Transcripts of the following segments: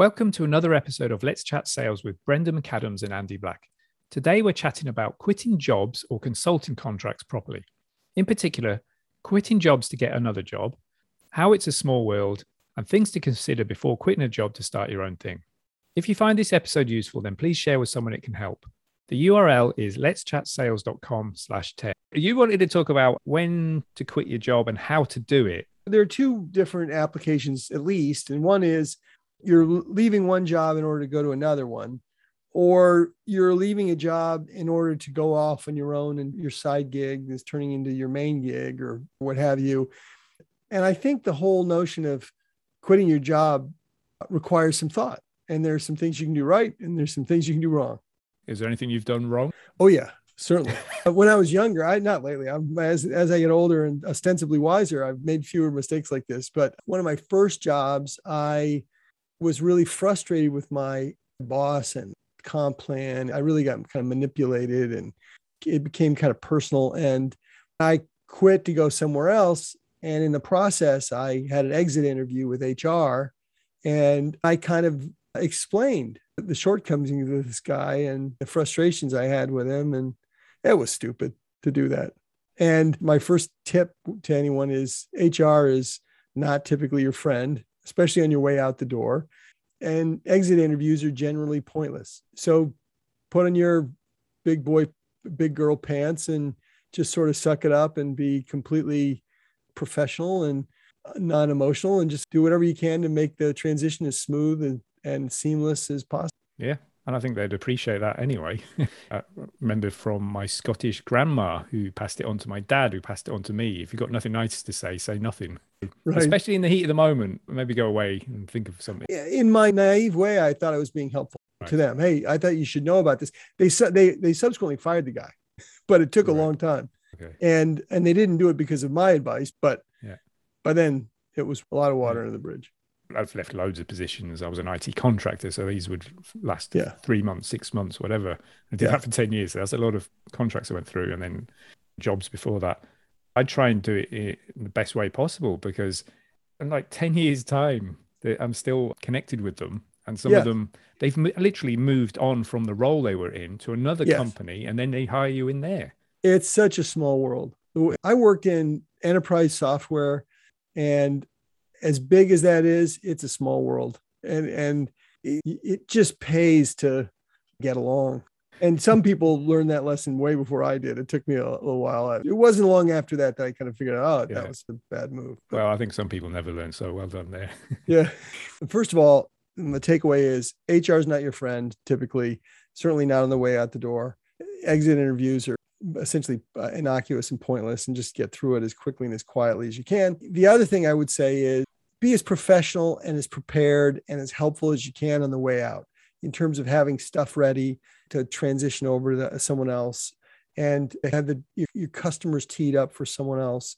Welcome to another episode of Let's Chat Sales with Brendan McAdams and Andy Black. Today we're chatting about quitting jobs or consulting contracts properly. In particular, quitting jobs to get another job, how it's a small world, and things to consider before quitting a job to start your own thing. If you find this episode useful, then please share with someone it can help. The URL is letschatsales.com slash 10. You wanted to talk about when to quit your job and how to do it. There are two different applications, at least. And one is you're leaving one job in order to go to another one, or you're leaving a job in order to go off on your own and your side gig is turning into your main gig or what have you. And I think the whole notion of quitting your job requires some thought. And there's some things you can do right, and there's some things you can do wrong. Is there anything you've done wrong? Oh yeah, certainly. when I was younger, I not lately. I'm as as I get older and ostensibly wiser, I've made fewer mistakes like this. But one of my first jobs, I was really frustrated with my boss and comp plan. I really got kind of manipulated, and it became kind of personal. And I quit to go somewhere else. And in the process, I had an exit interview with HR, and I kind of explained the shortcomings of this guy and the frustrations I had with him. And it was stupid to do that. And my first tip to anyone is HR is not typically your friend, especially on your way out the door. And exit interviews are generally pointless. So put on your big boy, big girl pants and just sort of suck it up and be completely professional and non emotional and just do whatever you can to make the transition as smooth and and seamless as possible. Yeah. And I think they'd appreciate that anyway. I uh, remember from my Scottish grandma who passed it on to my dad, who passed it on to me. If you've got nothing nice to say, say nothing. Right. Especially in the heat of the moment, maybe go away and think of something. In my naive way, I thought I was being helpful right. to them. Hey, I thought you should know about this. They they they subsequently fired the guy, but it took right. a long time. Okay. And and they didn't do it because of my advice, but yeah. by then it was a lot of water yeah. under the bridge. I've left loads of positions. I was an IT contractor, so these would last yeah. three months, six months, whatever. I did yeah. that for 10 years. So that's a lot of contracts I went through and then jobs before that. I try and do it in the best way possible because in like 10 years' time, I'm still connected with them. And some yeah. of them, they've literally moved on from the role they were in to another yes. company and then they hire you in there. It's such a small world. I worked in enterprise software and as big as that is, it's a small world, and and it, it just pays to get along. And some people learned that lesson way before I did. It took me a, a little while. It wasn't long after that that I kind of figured out, oh, yeah. that was a bad move. But, well, I think some people never learn. So well done there. yeah. First of all, the takeaway is HR is not your friend typically, certainly not on the way out the door. Exit interviews are essentially uh, innocuous and pointless and just get through it as quickly and as quietly as you can. The other thing I would say is be as professional and as prepared and as helpful as you can on the way out in terms of having stuff ready to transition over to someone else and have the, your, your customers teed up for someone else.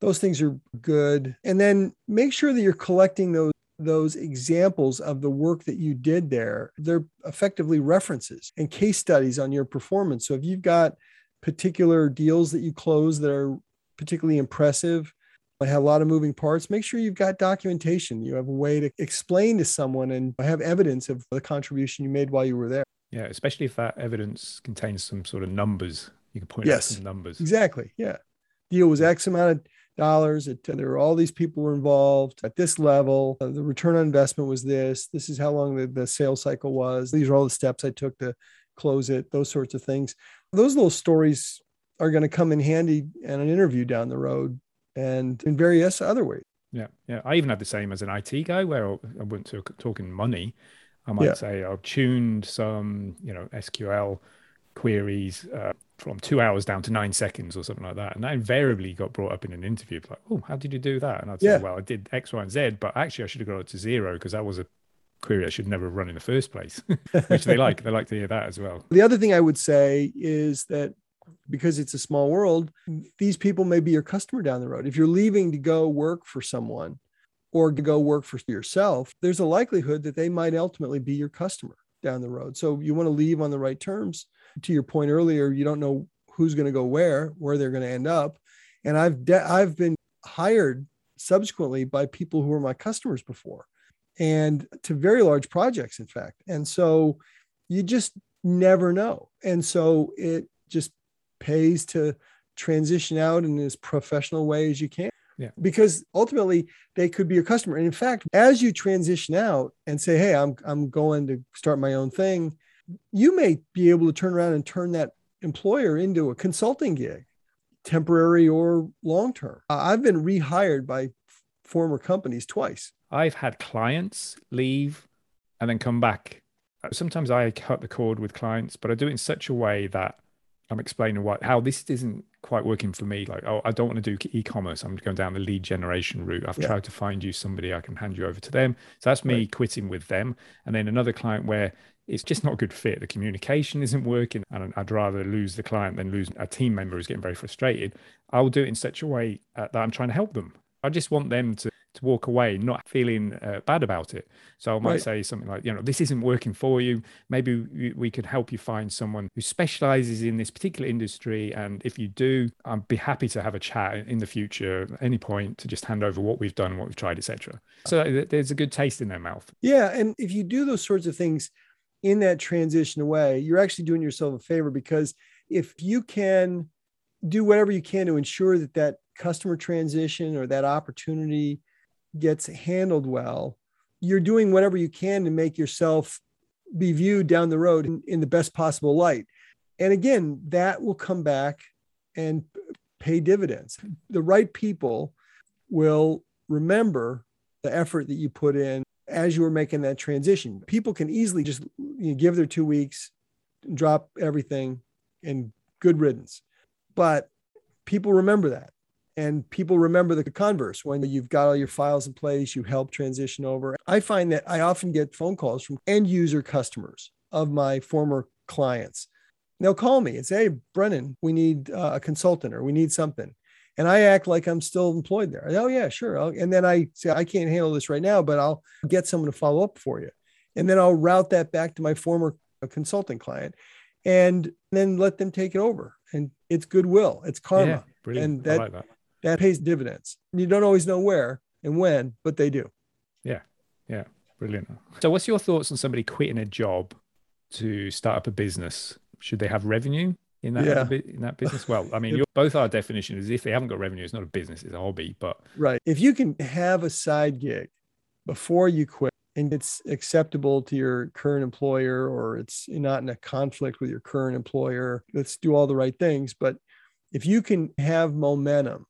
Those things are good. And then make sure that you're collecting those those examples of the work that you did there they're effectively references and case studies on your performance so if you've got particular deals that you close that are particularly impressive have a lot of moving parts, make sure you've got documentation. You have a way to explain to someone and have evidence of the contribution you made while you were there. Yeah, especially if that evidence contains some sort of numbers. You can point yes, out some numbers. Exactly. Yeah. Deal was X amount of dollars. It, there were all these people were involved at this level. Uh, the return on investment was this. This is how long the, the sales cycle was. These are all the steps I took to close it, those sorts of things. Those little stories are going to come in handy in an interview down the road and in various other ways. Yeah, yeah. I even had the same as an IT guy where I went to talking money. I might yeah. say I've tuned some, you know, SQL queries uh, from two hours down to nine seconds or something like that. And that invariably got brought up in an interview. Like, oh, how did you do that? And I'd yeah. say, well, I did X, Y, and Z, but actually I should have got it to zero because that was a query I should never have run in the first place, which they like. They like to hear that as well. The other thing I would say is that because it's a small world, these people may be your customer down the road. If you're leaving to go work for someone or to go work for yourself, there's a likelihood that they might ultimately be your customer down the road. So you want to leave on the right terms. To your point earlier, you don't know who's going to go where, where they're going to end up. And I've de- I've been hired subsequently by people who were my customers before. and to very large projects, in fact. And so you just never know. And so it just pays to transition out in as professional way as you can. Yeah. Because ultimately they could be your customer. And in fact, as you transition out and say, Hey, I'm I'm going to start my own thing, you may be able to turn around and turn that employer into a consulting gig, temporary or long term. I've been rehired by former companies twice. I've had clients leave and then come back. Sometimes I cut the cord with clients, but I do it in such a way that I'm explaining what how this isn't quite working for me. Like, oh, I don't want to do e-commerce. I'm going down the lead generation route. I've yeah. tried to find you somebody I can hand you over to them. So that's me right. quitting with them. And then another client where it's just not a good fit. The communication isn't working, and I'd rather lose the client than lose a team member who's getting very frustrated. I'll do it in such a way uh, that I'm trying to help them. I just want them to to walk away not feeling uh, bad about it. So I might right. say something like, you know, this isn't working for you. Maybe we, we could help you find someone who specializes in this particular industry. And if you do, I'd be happy to have a chat in the future, at any point, to just hand over what we've done, what we've tried, etc. So there's a good taste in their mouth. Yeah, and if you do those sorts of things in that transition away, you're actually doing yourself a favor because if you can do whatever you can to ensure that that customer transition or that opportunity gets handled well, you're doing whatever you can to make yourself be viewed down the road in, in the best possible light. And again, that will come back and pay dividends. The right people will remember the effort that you put in as you were making that transition. People can easily just you know, give their two weeks, drop everything, and good riddance. But people remember that. And people remember the converse when you've got all your files in place, you help transition over. I find that I often get phone calls from end user customers of my former clients. They'll call me and say, Hey, Brendan, we need uh, a consultant or we need something and I act like I'm still employed there. Oh yeah, sure. I'll, and then I say I can't handle this right now, but I'll get someone to follow up for you, and then I'll route that back to my former uh, consulting client, and then let them take it over. And it's goodwill, it's karma, yeah, and that, like that that pays dividends. You don't always know where and when, but they do. Yeah, yeah, brilliant. So, what's your thoughts on somebody quitting a job to start up a business? Should they have revenue? in that yeah. in that business? Well, I mean, both our definition is if they haven't got revenue, it's not a business, it's a hobby. But right, if you can have a side gig before you quit and it's acceptable to your current employer or it's not in a conflict with your current employer, let's do all the right things. But if you can have momentum,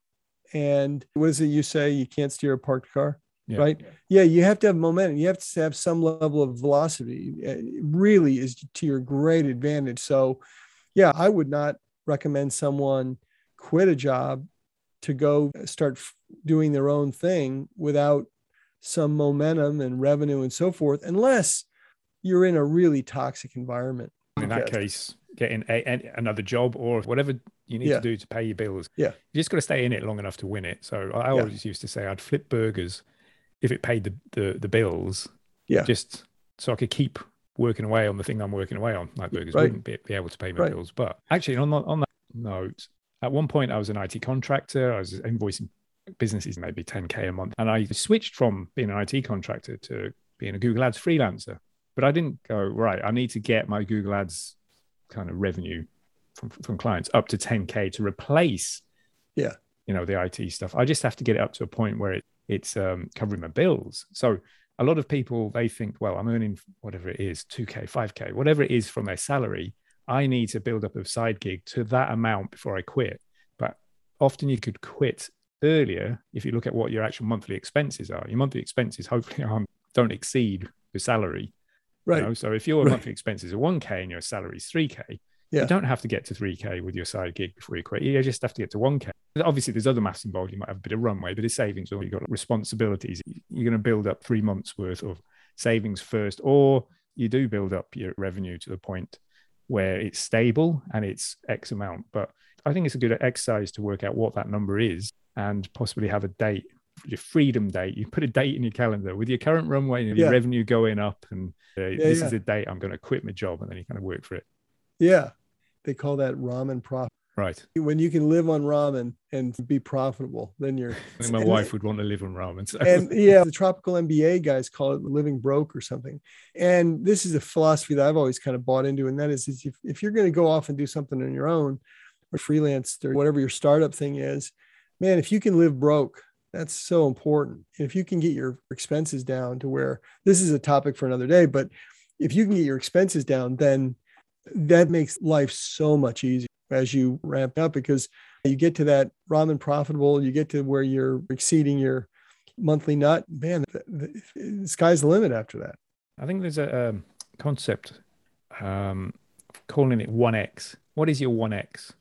and what is it you say? You can't steer a parked car. Yeah. right? Yeah, you have to have momentum. You have to have some level of velocity. It really is to your great advantage. So yeah, I would not recommend someone quit a job to go start doing their own thing without some momentum and revenue and so forth, unless you're in a really toxic environment. In that case, getting a, another job or whatever you need yeah. to do to pay your bills. Yeah. You just got to stay in it long enough to win it. So I always yeah. used to say I'd flip burgers if it paid the, the, the bills. Yeah. Just so I could keep working away on the thing I'm working away on. Like burgers right. wouldn't be, be, able to pay my right. bills. But actually, on, on that note, at one point I was an IT contractor. I was invoicing businesses maybe 10k a month, and I switched from being an IT contractor to being a Google Ads freelancer. But I didn't go right. I need to get my Google Ads kind of revenue from, from clients up to 10k to replace, yeah, you know, the IT stuff. I just have to get it up to a point where it, it's um, covering my bills. So a lot of people they think well i'm earning whatever it is 2k 5k whatever it is from their salary i need to build up a side gig to that amount before i quit but often you could quit earlier if you look at what your actual monthly expenses are your monthly expenses hopefully aren't, don't exceed your salary right you know? so if your right. monthly expenses are 1k and your salary is 3k yeah. You don't have to get to 3K with your side gig before you quit. You just have to get to 1K. Obviously, there's other maths involved. You might have a bit of runway, but it's savings or you've got responsibilities. You're going to build up three months worth of savings first, or you do build up your revenue to the point where it's stable and it's X amount. But I think it's a good exercise to work out what that number is and possibly have a date, your freedom date. You put a date in your calendar with your current runway and your revenue going up, and uh, yeah, this yeah. is the date I'm going to quit my job, and then you kind of work for it. Yeah, they call that ramen profit. Right. When you can live on ramen and be profitable, then you're. I think my wife would want to live on ramen. So. and yeah, the tropical MBA guys call it living broke or something. And this is a philosophy that I've always kind of bought into, and that is, is if, if you're going to go off and do something on your own, or freelance or whatever your startup thing is, man, if you can live broke, that's so important. And if you can get your expenses down to where this is a topic for another day, but if you can get your expenses down, then that makes life so much easier as you ramp up because you get to that ramen profitable, you get to where you're exceeding your monthly nut, man, the, the, the sky's the limit after that. I think there's a um, concept um, calling it 1x. What is your 1x?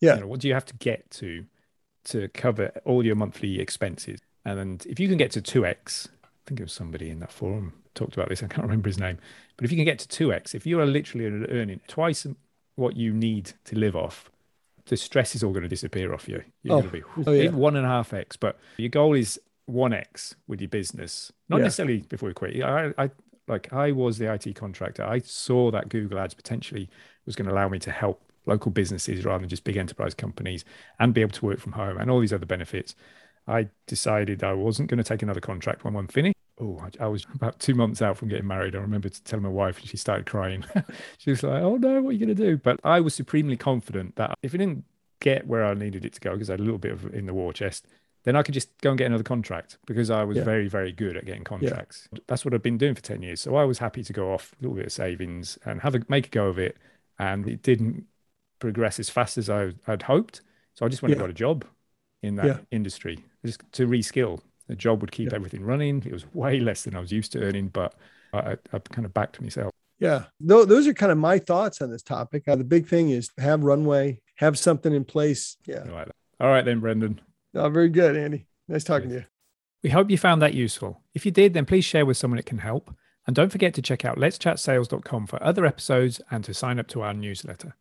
Yeah. You know, what do you have to get to to cover all your monthly expenses? And then if you can get to 2x, I think it was somebody in that forum talked about this. I can't remember his name. But if you can get to 2x, if you are literally earning twice what you need to live off, the stress is all going to disappear off you. You're Oh, going to be oh, yeah. one and a half x. But your goal is 1x with your business, not Yeah. necessarily before you quit. I, I like I was the IT contractor. I saw that Google Ads potentially was going to allow me to help local businesses rather than just big enterprise companies and be able to work from home and all these other benefits. I decided I wasn't going to take another contract when one finished. Oh, I, I was about two months out from getting married. I remember telling my wife, and she started crying. she was like, "Oh no, what are you going to do?" But I was supremely confident that if it didn't get where I needed it to go, because I had a little bit of in the war chest, then I could just go and get another contract because I was Yeah. very, very good at getting contracts. That's what I've been doing for 10 years. So I was happy to go off a little bit of savings and have a make a go of it. And it didn't progress as fast as I, I'd hoped. So I just went and Yeah. got a job in that Yeah. industry just to reskill. The job would keep Yeah. everything running. It was way less than I was used to earning, but I, I, kind of backed myself. Yeah, Tho- those are kind of my thoughts on this topic. Uh, the big thing is have runway, have something in place. Yeah, like. All right, then, Brendan. oh, very good, Andy. Nice talking to you. We hope you found that useful. If you did, then please share with someone it can help. And don't forget to check out letschatsales.com for other episodes and to sign up to our newsletter.